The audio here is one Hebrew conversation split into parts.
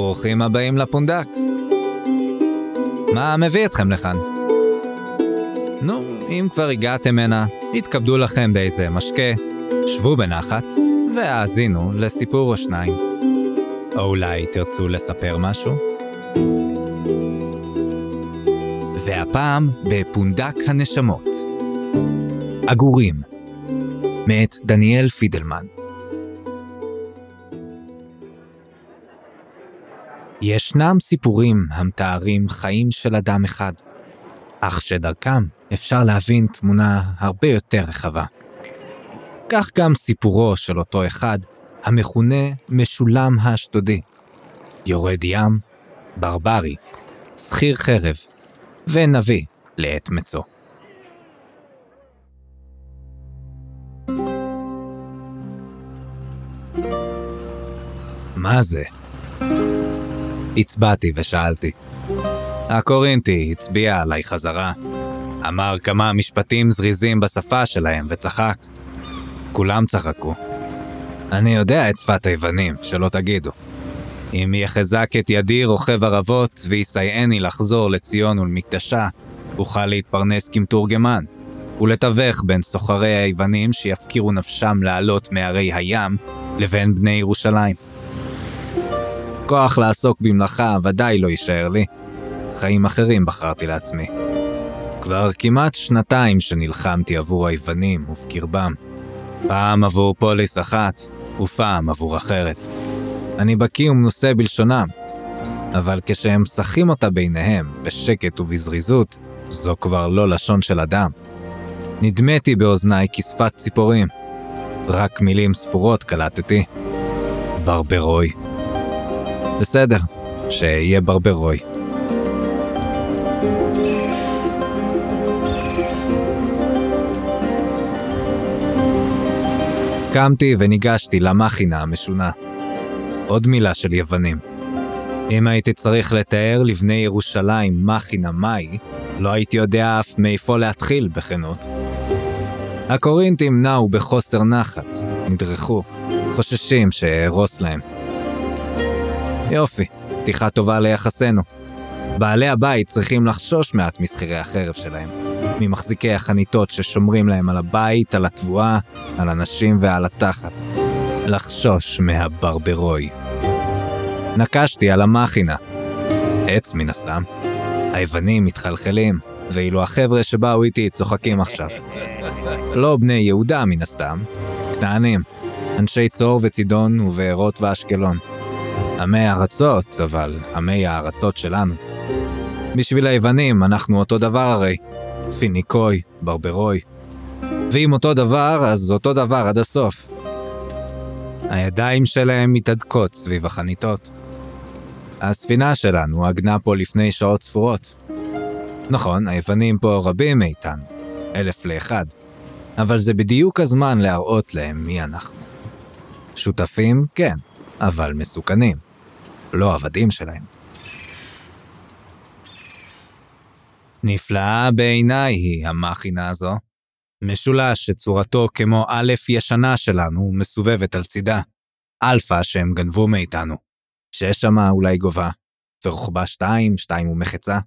ברוכים הבאים לפונדק. מה מביא אתכם לכאן? נו, אם כבר הגעתם הנה, יתכבדו לכם באיזה משקה, שבו בנחת, והאזינו לסיפור או שניים. או אולי תרצו לספר משהו? והפעם בפונדק הנשמות. עגורים, מאת דניאל פידלמן. ישנם סיפורים המתארים חיים של אדם אחד, אך שדרכם אפשר להבין תמונה הרבה יותר רחבה. כך גם סיפורו של אותו אחד, המכונה משולם האשדודי. יורד ים, ברברי, שכיר חרב, ונביא לעת מצוא. מה זה? הצבעתי ושאלתי. הקורינטי הצביע עליי חזרה. אמר כמה משפטים זריזים בשפה שלהם וצחק. כולם צחקו. אני יודע את שפת היוונים, שלא תגידו. אם יחזק את ידי רוכב ערבות ויסייעני לחזור לציון ולמקדשה, אוכל להתפרנס כמתורגמן, ולתווך בין סוחרי היוונים שיפקירו נפשם לעלות מהרי הים לבין בני ירושלים. כוח לעסוק במלאכה ודאי לא יישאר לי. חיים אחרים בחרתי לעצמי. כבר כמעט שנתיים שנלחמתי עבור היוונים ובקרבם. פעם עבור פוליס אחת, ופעם עבור אחרת. אני בקיא ומנוסה בלשונם, אבל כשהם שחים אותה ביניהם, בשקט ובזריזות, זו כבר לא לשון של אדם. נדמתי באוזניי כשפת ציפורים. רק מילים ספורות קלטתי. ברברוי. בסדר, שיהיה ברברוי. קמתי וניגשתי למכינה המשונה. עוד מילה של יוונים. אם הייתי צריך לתאר לבני ירושלים מכינה מהי, לא הייתי יודע אף מאיפה להתחיל בכנות. הקורינטים נעו בחוסר נחת, נדרכו, חוששים שאהרוס להם. יופי, פתיחה טובה ליחסינו. בעלי הבית צריכים לחשוש מעט משכירי החרב שלהם, ממחזיקי החניתות ששומרים להם על הבית, על התבואה, על הנשים ועל התחת. לחשוש מהברברוי. נקשתי על המכינה. עץ מן הסתם. היוונים מתחלחלים, ואילו החבר'ה שבאו איתי צוחקים עכשיו. לא בני יהודה מן הסתם, כנענים, אנשי צור וצידון ובארות ואשקלון. עמי ארצות, אבל עמי הארצות שלנו. בשביל היוונים אנחנו אותו דבר הרי. פיניקוי, ברברוי. ואם אותו דבר, אז אותו דבר עד הסוף. הידיים שלהם מתהדקות סביב החניתות. הספינה שלנו עגנה פה לפני שעות ספורות. נכון, היוונים פה רבים מאיתנו, אלף לאחד. אבל זה בדיוק הזמן להראות להם מי אנחנו. שותפים, כן, אבל מסוכנים. לא עבדים שלהם. נפלאה בעיניי היא המכינה הזו. משולש שצורתו כמו א' ישנה שלנו מסובבת על צידה. אלפא שהם גנבו מאיתנו. שיש שמה אולי גובה, ורוחבה שתיים, שתיים ומחצה.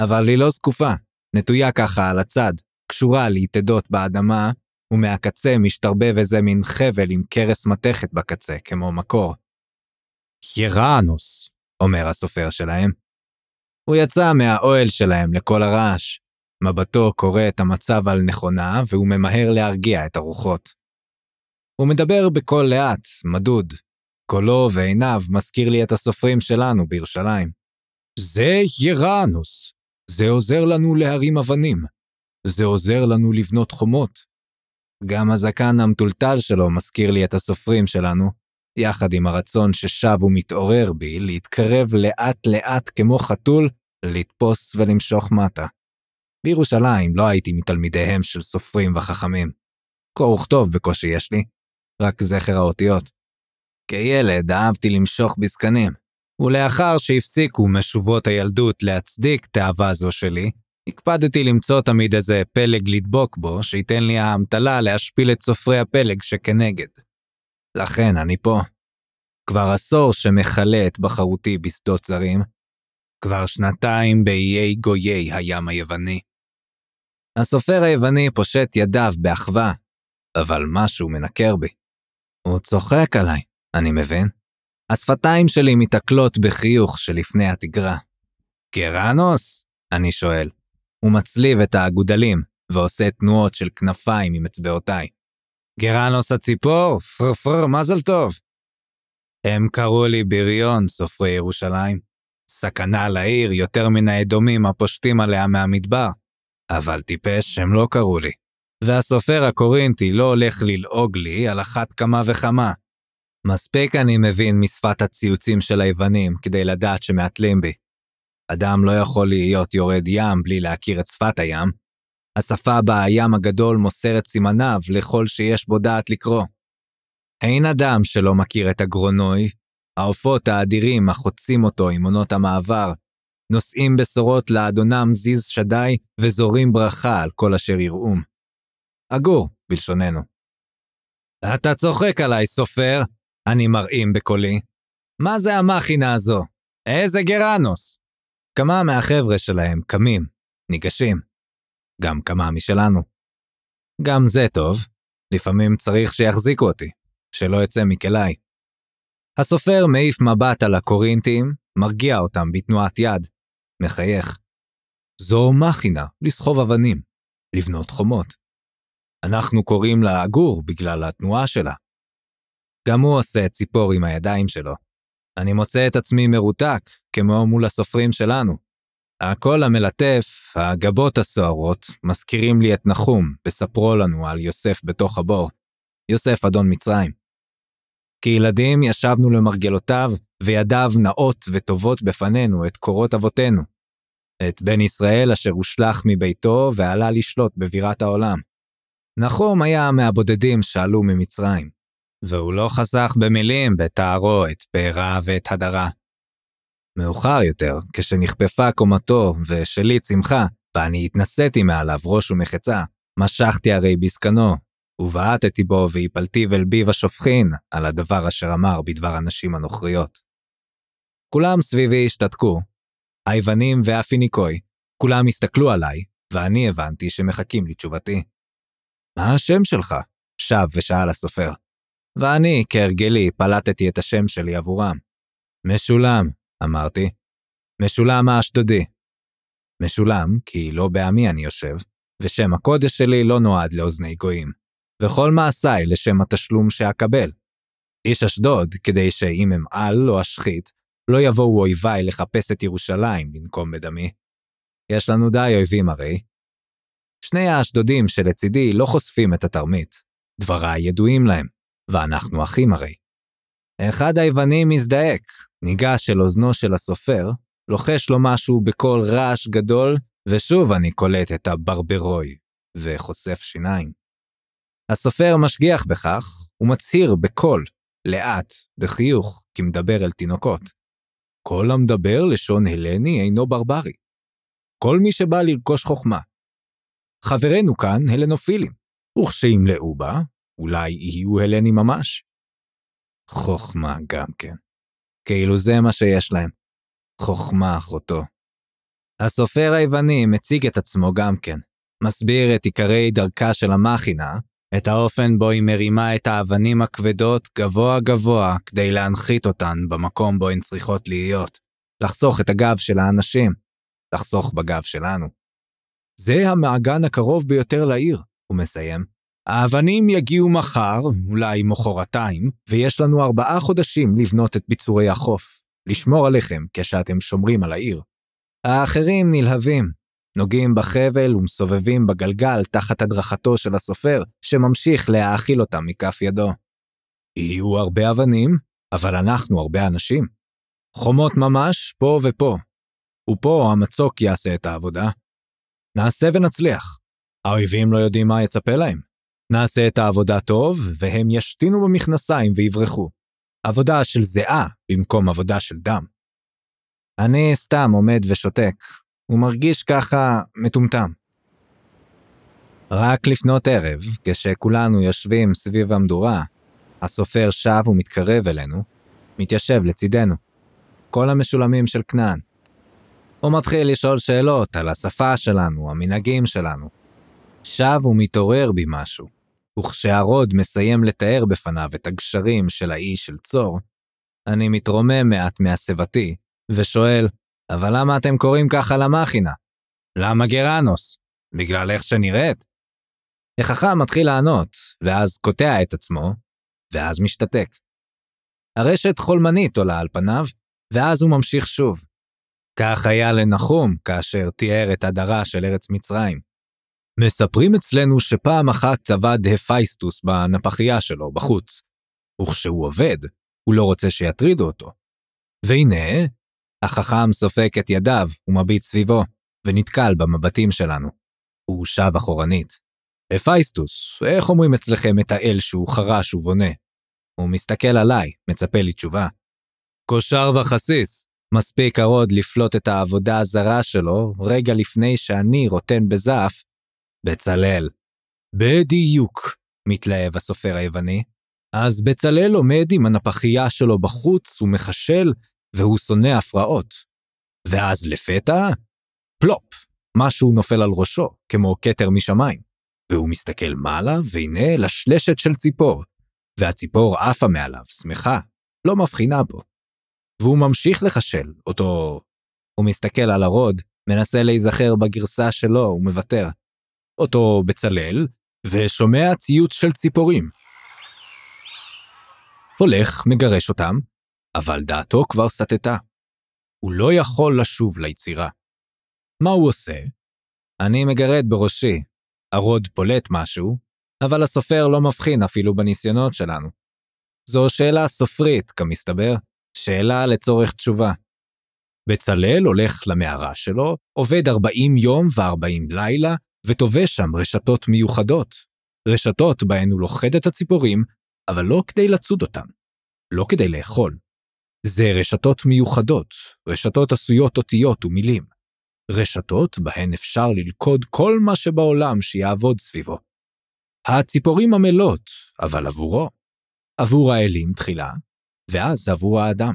אבל היא לא זקופה, נטויה ככה על הצד, קשורה ליתדות באדמה, ומהקצה משתרבב איזה מין חבל עם קרס מתכת בקצה, כמו מקור. יראנוס, אומר הסופר שלהם. הוא יצא מהאוהל שלהם לכל הרעש. מבטו קורא את המצב על נכונה, והוא ממהר להרגיע את הרוחות. הוא מדבר בקול לאט, מדוד. קולו ועיניו מזכיר לי את הסופרים שלנו בירושלים. זה יראנוס. זה עוזר לנו להרים אבנים. זה עוזר לנו לבנות חומות. גם הזקן המטולטל שלו מזכיר לי את הסופרים שלנו, יחד עם הרצון ששב ומתעורר בי להתקרב לאט-לאט כמו חתול, לתפוס ולמשוך מטה. בירושלים לא הייתי מתלמידיהם של סופרים וחכמים. קור וכתוב בקושי יש לי, רק זכר האותיות. כילד אהבתי למשוך בזקנים, ולאחר שהפסיקו משובות הילדות להצדיק תאווה זו שלי, הקפדתי למצוא תמיד איזה פלג לדבוק בו, שייתן לי האמתלה להשפיל את סופרי הפלג שכנגד. לכן אני פה. כבר עשור שמכלה את בחרותי בשדות זרים. כבר שנתיים באיי גויי הים היווני. הסופר היווני פושט ידיו באחווה, אבל משהו מנקר בי. הוא צוחק עליי, אני מבין. השפתיים שלי מתעכלות בחיוך שלפני התגרה. גרנוס? אני שואל. הוא מצליב את האגודלים, ועושה תנועות של כנפיים עם אצבעותיי. גרנוס הציפור? פרפר, מזל טוב. הם קראו לי בריון, סופרי ירושלים. סכנה לעיר יותר מן האדומים הפושטים עליה מהמדבר. אבל טיפש הם לא קראו לי. והסופר הקורינטי לא הולך ללעוג לי על אחת כמה וכמה. מספיק אני מבין משפת הציוצים של היוונים כדי לדעת שמעטלים בי. אדם לא יכול להיות יורד ים בלי להכיר את שפת הים. השפה בה הים הגדול מוסר את סימניו לכל שיש בו דעת לקרוא. אין אדם שלא מכיר את הגרונוי, העופות האדירים החוצים אותו עם עונות המעבר, נושאים בשורות לאדונם זיז שדי וזורים ברכה על כל אשר יראום. אגור, בלשוננו. אתה צוחק עליי, סופר, אני מרעים בקולי. מה זה המכינה הזו? איזה גרנוס? כמה מהחבר'ה שלהם קמים, ניגשים. גם כמה משלנו. גם זה טוב, לפעמים צריך שיחזיקו אותי, שלא אצא מכליי. הסופר מעיף מבט על הקורינטים, מרגיע אותם בתנועת יד, מחייך. זו מכינה לסחוב אבנים, לבנות חומות. אנחנו קוראים לה עגור בגלל התנועה שלה. גם הוא עושה ציפור עם הידיים שלו. אני מוצא את עצמי מרותק, כמו מול הסופרים שלנו. הקול המלטף, הגבות הסוערות, מזכירים לי את נחום, בספרו לנו על יוסף בתוך הבור. יוסף אדון מצרים. כילדים ישבנו למרגלותיו, וידיו נאות וטובות בפנינו את קורות אבותינו. את בן ישראל אשר הושלך מביתו ועלה לשלוט בבירת העולם. נחום היה מהבודדים שעלו ממצרים, והוא לא חסך במילים בתארו את פארה ואת הדרה. מאוחר יותר, כשנכפפה קומתו ושלי צמחה, ואני התנשאתי מעליו ראש ומחצה, משכתי הרי בזקנו, ובעטתי בו והפלתיו אל ביב השופכין על הדבר אשר אמר בדבר הנשים הנוכריות. כולם סביבי השתתקו, היוונים והפיניקוי, כולם הסתכלו עליי, ואני הבנתי שמחכים לתשובתי. מה השם שלך? שב ושאל הסופר. ואני, כהרגלי, פלטתי את השם שלי עבורם. משולם, אמרתי. משולם האשדודי. משולם, כי לא בעמי אני יושב, ושם הקודש שלי לא נועד לאוזני גויים. וכל מעשיי לשם התשלום שאקבל. איש אשדוד, כדי שאם אמעל או אשחית, לא יבואו אויביי לחפש את ירושלים לנקום בדמי. יש לנו די אויבים הרי. שני האשדודים שלצידי לא חושפים את התרמית. דבריי ידועים להם, ואנחנו אחים הרי. אחד היוונים מזדעק, ניגש אל אוזנו של הסופר, לוחש לו משהו בקול רעש גדול, ושוב אני קולט את הברברוי, וחושף שיניים. הסופר משגיח בכך, ומצהיר בקול, לאט, בחיוך, כמדבר אל תינוקות. כל המדבר לשון הלני אינו ברברי. כל מי שבא לרכוש חוכמה. חברינו כאן הלנופילים, וכשימלאו בה, אולי יהיו הלני ממש. חוכמה גם כן. כאילו זה מה שיש להם. חוכמה אחותו. הסופר היווני מציג את עצמו גם כן, מסביר את עיקרי דרכה של המכינה, את האופן בו היא מרימה את האבנים הכבדות גבוה גבוה כדי להנחית אותן במקום בו הן צריכות להיות, לחסוך את הגב של האנשים, לחסוך בגב שלנו. זה המעגן הקרוב ביותר לעיר, הוא מסיים. האבנים יגיעו מחר, אולי מחרתיים, ויש לנו ארבעה חודשים לבנות את ביצורי החוף, לשמור עליכם כשאתם שומרים על העיר. האחרים נלהבים, נוגעים בחבל ומסובבים בגלגל תחת הדרכתו של הסופר, שממשיך להאכיל אותם מכף ידו. יהיו הרבה אבנים, אבל אנחנו הרבה אנשים. חומות ממש פה ופה. ופה המצוק יעשה את העבודה. נעשה ונצליח. האויבים לא יודעים מה יצפה להם. נעשה את העבודה טוב, והם ישתינו במכנסיים ויברחו. עבודה של זיעה במקום עבודה של דם. אני סתם עומד ושותק, הוא מרגיש ככה מטומטם. רק לפנות ערב, כשכולנו יושבים סביב המדורה, הסופר שב ומתקרב אלינו, מתיישב לצידנו. כל המשולמים של כנען. הוא מתחיל לשאול שאלות על השפה שלנו, המנהגים שלנו. שב ומתעורר בי משהו, וכשהרוד מסיים לתאר בפניו את הגשרים של האי של צור, אני מתרומם מעט מהסבתי, ושואל, אבל למה אתם קוראים ככה למאכינה? למה גרנוס? בגלל איך שנראית? החכם מתחיל לענות, ואז קוטע את עצמו, ואז משתתק. הרשת חולמנית עולה על פניו, ואז הוא ממשיך שוב. כך היה לנחום כאשר תיאר את הדרה של ארץ מצרים. מספרים אצלנו שפעם אחת עבד הפייסטוס בנפחייה שלו בחוץ, וכשהוא עובד, הוא לא רוצה שיטרידו אותו. והנה, החכם סופק את ידיו ומביט סביבו, ונתקל במבטים שלנו. הוא שב אחורנית. הפייסטוס, איך אומרים אצלכם את האל שהוא חרש ובונה? הוא מסתכל עליי, מצפה לי תשובה. קושר וחסיס, מספיק הרוד לפלוט את העבודה הזרה שלו רגע לפני שאני רוטן בזף, בצלאל. בדיוק, מתלהב הסופר היווני. אז בצלאל עומד עם הנפחייה שלו בחוץ ומחשל, והוא שונא הפרעות. ואז לפתע, פלופ, משהו נופל על ראשו, כמו כתר משמיים. והוא מסתכל מעלה, והנה לשלשת של ציפור. והציפור עפה מעליו, שמחה, לא מבחינה בו. והוא ממשיך לחשל, אותו... הוא מסתכל על הרוד, מנסה להיזכר בגרסה שלו ומוותר. אותו בצלאל, ושומע ציוץ של ציפורים. הולך, מגרש אותם, אבל דעתו כבר סטתה. הוא לא יכול לשוב ליצירה. מה הוא עושה? אני מגרד בראשי. הרוד פולט משהו, אבל הסופר לא מבחין אפילו בניסיונות שלנו. זו שאלה סופרית, כמסתבר, שאלה לצורך תשובה. בצלאל הולך למערה שלו, עובד 40 יום ו-40 לילה, וטווה שם רשתות מיוחדות. רשתות בהן הוא לוכד את הציפורים, אבל לא כדי לצוד אותן. לא כדי לאכול. זה רשתות מיוחדות, רשתות עשויות אותיות ומילים. רשתות בהן אפשר ללכוד כל מה שבעולם שיעבוד סביבו. הציפורים עמלות, אבל עבורו. עבור האלים תחילה, ואז עבור האדם.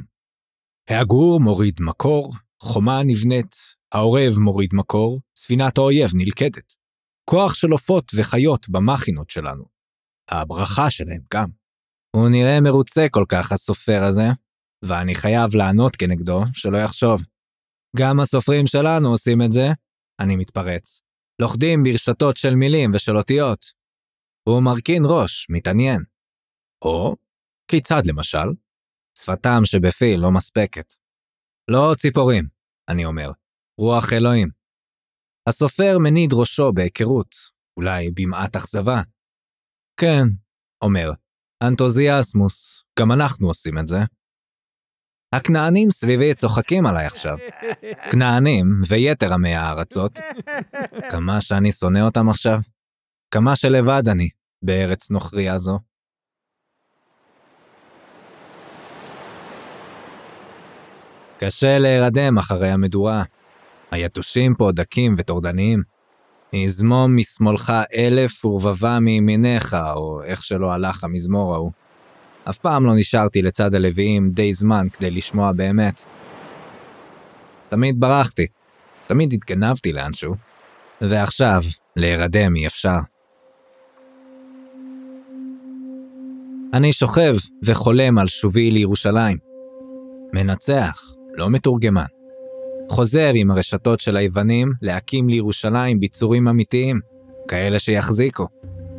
הגור מוריד מקור, חומה נבנית, העורב מוריד מקור, ספינת האויב נלכדת. כוח של עופות וחיות במכינות שלנו. הברכה שלהם גם. הוא נראה מרוצה כל כך, הסופר הזה, ואני חייב לענות כנגדו, שלא יחשוב. גם הסופרים שלנו עושים את זה, אני מתפרץ. לוכדים ברשתות של מילים ושל אותיות. הוא מרכין ראש, מתעניין. או, כיצד למשל? שפתם שבפי לא מספקת. לא ציפורים, אני אומר, רוח אלוהים. הסופר מניד ראשו בהיכרות, אולי במעט אכזבה. כן, אומר, אנתוזיאסמוס, גם אנחנו עושים את זה. הכנענים סביבי צוחקים עליי עכשיו. כנענים ויתר עמי הארצות. כמה שאני שונא אותם עכשיו. כמה שלבד אני בארץ נוכריה זו. קשה להירדם אחרי המדורה. היתושים פה דקים וטורדניים. יזמום משמאלך אלף ורבבה מימיניך, או איך שלא הלך המזמור ההוא. אף פעם לא נשארתי לצד הלוויים די זמן כדי לשמוע באמת. תמיד ברחתי, תמיד התגנבתי לאנשהו, ועכשיו, להירדם אי אפשר. אני שוכב וחולם על שובי לירושלים. מנצח, לא מתורגמן. חוזר עם הרשתות של היוונים להקים לירושלים ביצורים אמיתיים, כאלה שיחזיקו.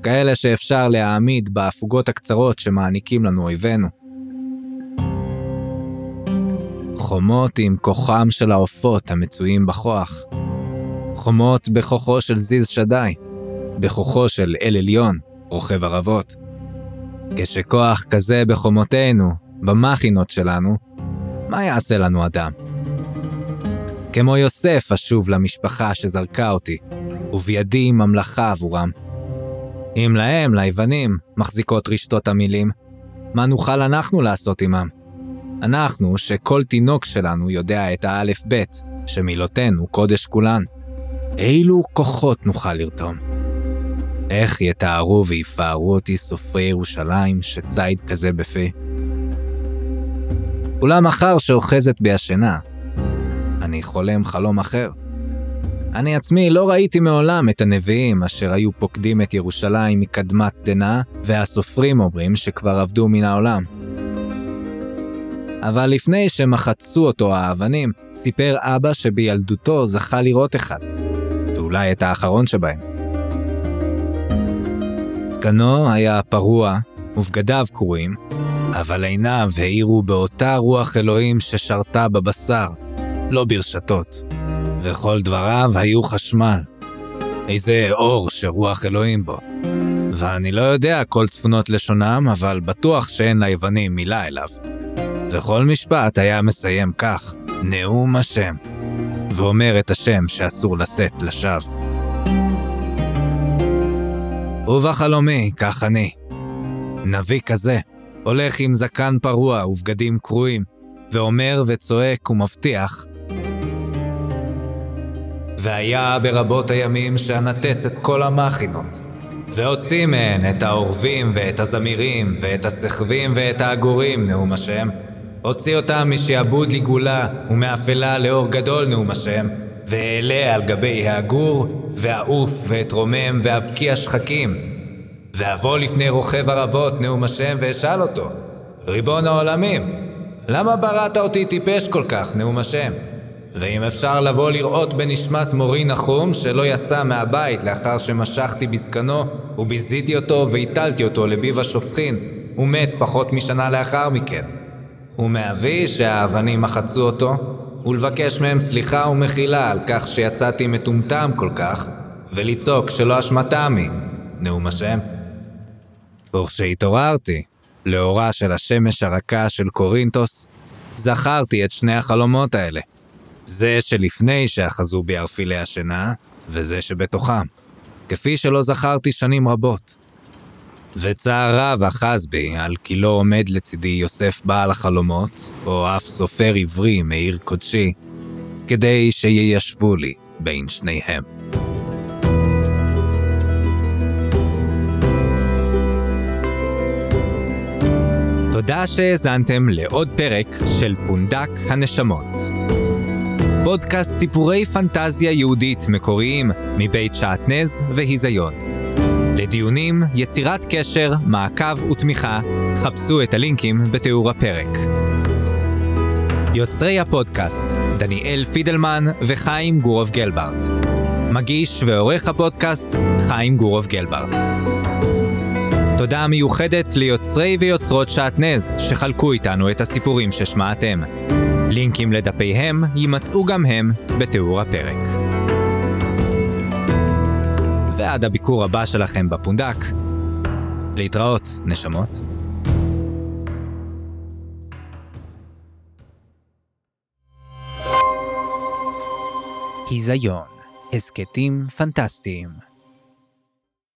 כאלה שאפשר להעמיד בהפוגות הקצרות שמעניקים לנו אויבינו. חומות עם כוחם של העופות המצויים בכוח. חומות בכוחו של זיז שדי, בכוחו של אל עליון, רוכב ערבות. כשכוח כזה בחומותינו, במכינות שלנו, מה יעשה לנו אדם? כמו יוסף אשוב למשפחה שזרקה אותי, ובידי ממלכה עבורם. אם להם, ליוונים, מחזיקות רשתות המילים, מה נוכל אנחנו לעשות עמם? אנחנו, שכל תינוק שלנו יודע את האלף-בית, שמילותינו קודש כולן. אילו כוחות נוכל לרתום? איך יתארו ויפארו אותי סופרי ירושלים שציד כזה בפי? אולם מחר שאוחזת בי השינה, אני חולם חלום אחר. אני עצמי לא ראיתי מעולם את הנביאים אשר היו פוקדים את ירושלים מקדמת דנא, והסופרים אומרים שכבר עבדו מן העולם. אבל לפני שמחצו אותו האבנים, סיפר אבא שבילדותו זכה לראות אחד, ואולי את האחרון שבהם. זקנו היה פרוע, ובגדיו קרועים, אבל עיניו האירו באותה רוח אלוהים ששרתה בבשר, לא ברשתות, וכל דבריו היו חשמל. איזה אור שרוח אלוהים בו. ואני לא יודע כל צפונות לשונם, אבל בטוח שאין ליוונים מילה אליו. וכל משפט היה מסיים כך, נאום השם, ואומר את השם שאסור לשאת לשווא. ובחלומי, כך אני. נביא כזה, הולך עם זקן פרוע ובגדים קרועים, ואומר וצועק ומבטיח, והיה ברבות הימים שאנתץ את כל המכינות, והוציא מהן את העורבים ואת הזמירים ואת הסחבים ואת העגורים, נאום השם. הוציא אותם משעבוד לגאולה ומאפלה לאור גדול, נאום השם. ואעלה על גבי העגור, ואעוף ואתרומם ואבקיע שחקים. ואבוא לפני רוכב ערבות, נאום השם, ואשאל אותו, ריבון העולמים, למה בראת אותי טיפש כל כך, נאום השם? ואם אפשר לבוא לראות בנשמת מורי נחום שלא יצא מהבית לאחר שמשכתי בזקנו וביזיתי אותו והטלתי אותו לביב השופכין, הוא מת פחות משנה לאחר מכן. ומאבי שהאבנים מחצו אותו, ולבקש מהם סליחה ומחילה על כך שיצאתי מטומטם כל כך, ולצעוק שלא אשמתם היא, נאום השם. וכשהתעוררתי, לאורה של השמש הרכה של קורינטוס, זכרתי את שני החלומות האלה. זה שלפני שאחזו בי ערפילי השינה, וזה שבתוכם, כפי שלא זכרתי שנים רבות. וצער רב אחז בי על כי לא עומד לצידי יוסף בעל החלומות, או אף סופר עברי מעיר קודשי, כדי שיישבו לי בין שניהם. תודה שהאזנתם לעוד פרק של פונדק הנשמות. פודקאסט סיפורי פנטזיה יהודית מקוריים מבית שעטנז והיזיון. לדיונים, יצירת קשר, מעקב ותמיכה, חפשו את הלינקים בתיאור הפרק. יוצרי הפודקאסט, דניאל פידלמן וחיים גורוב גלברט. מגיש ועורך הפודקאסט, חיים גורוב גלברט. תודה מיוחדת ליוצרי ויוצרות שעטנז שחלקו איתנו את הסיפורים ששמעתם. לינקים לדפיהם יימצאו גם הם בתיאור הפרק. ועד הביקור הבא שלכם בפונדק, להתראות, נשמות. היזיון, הסכתים פנטסטיים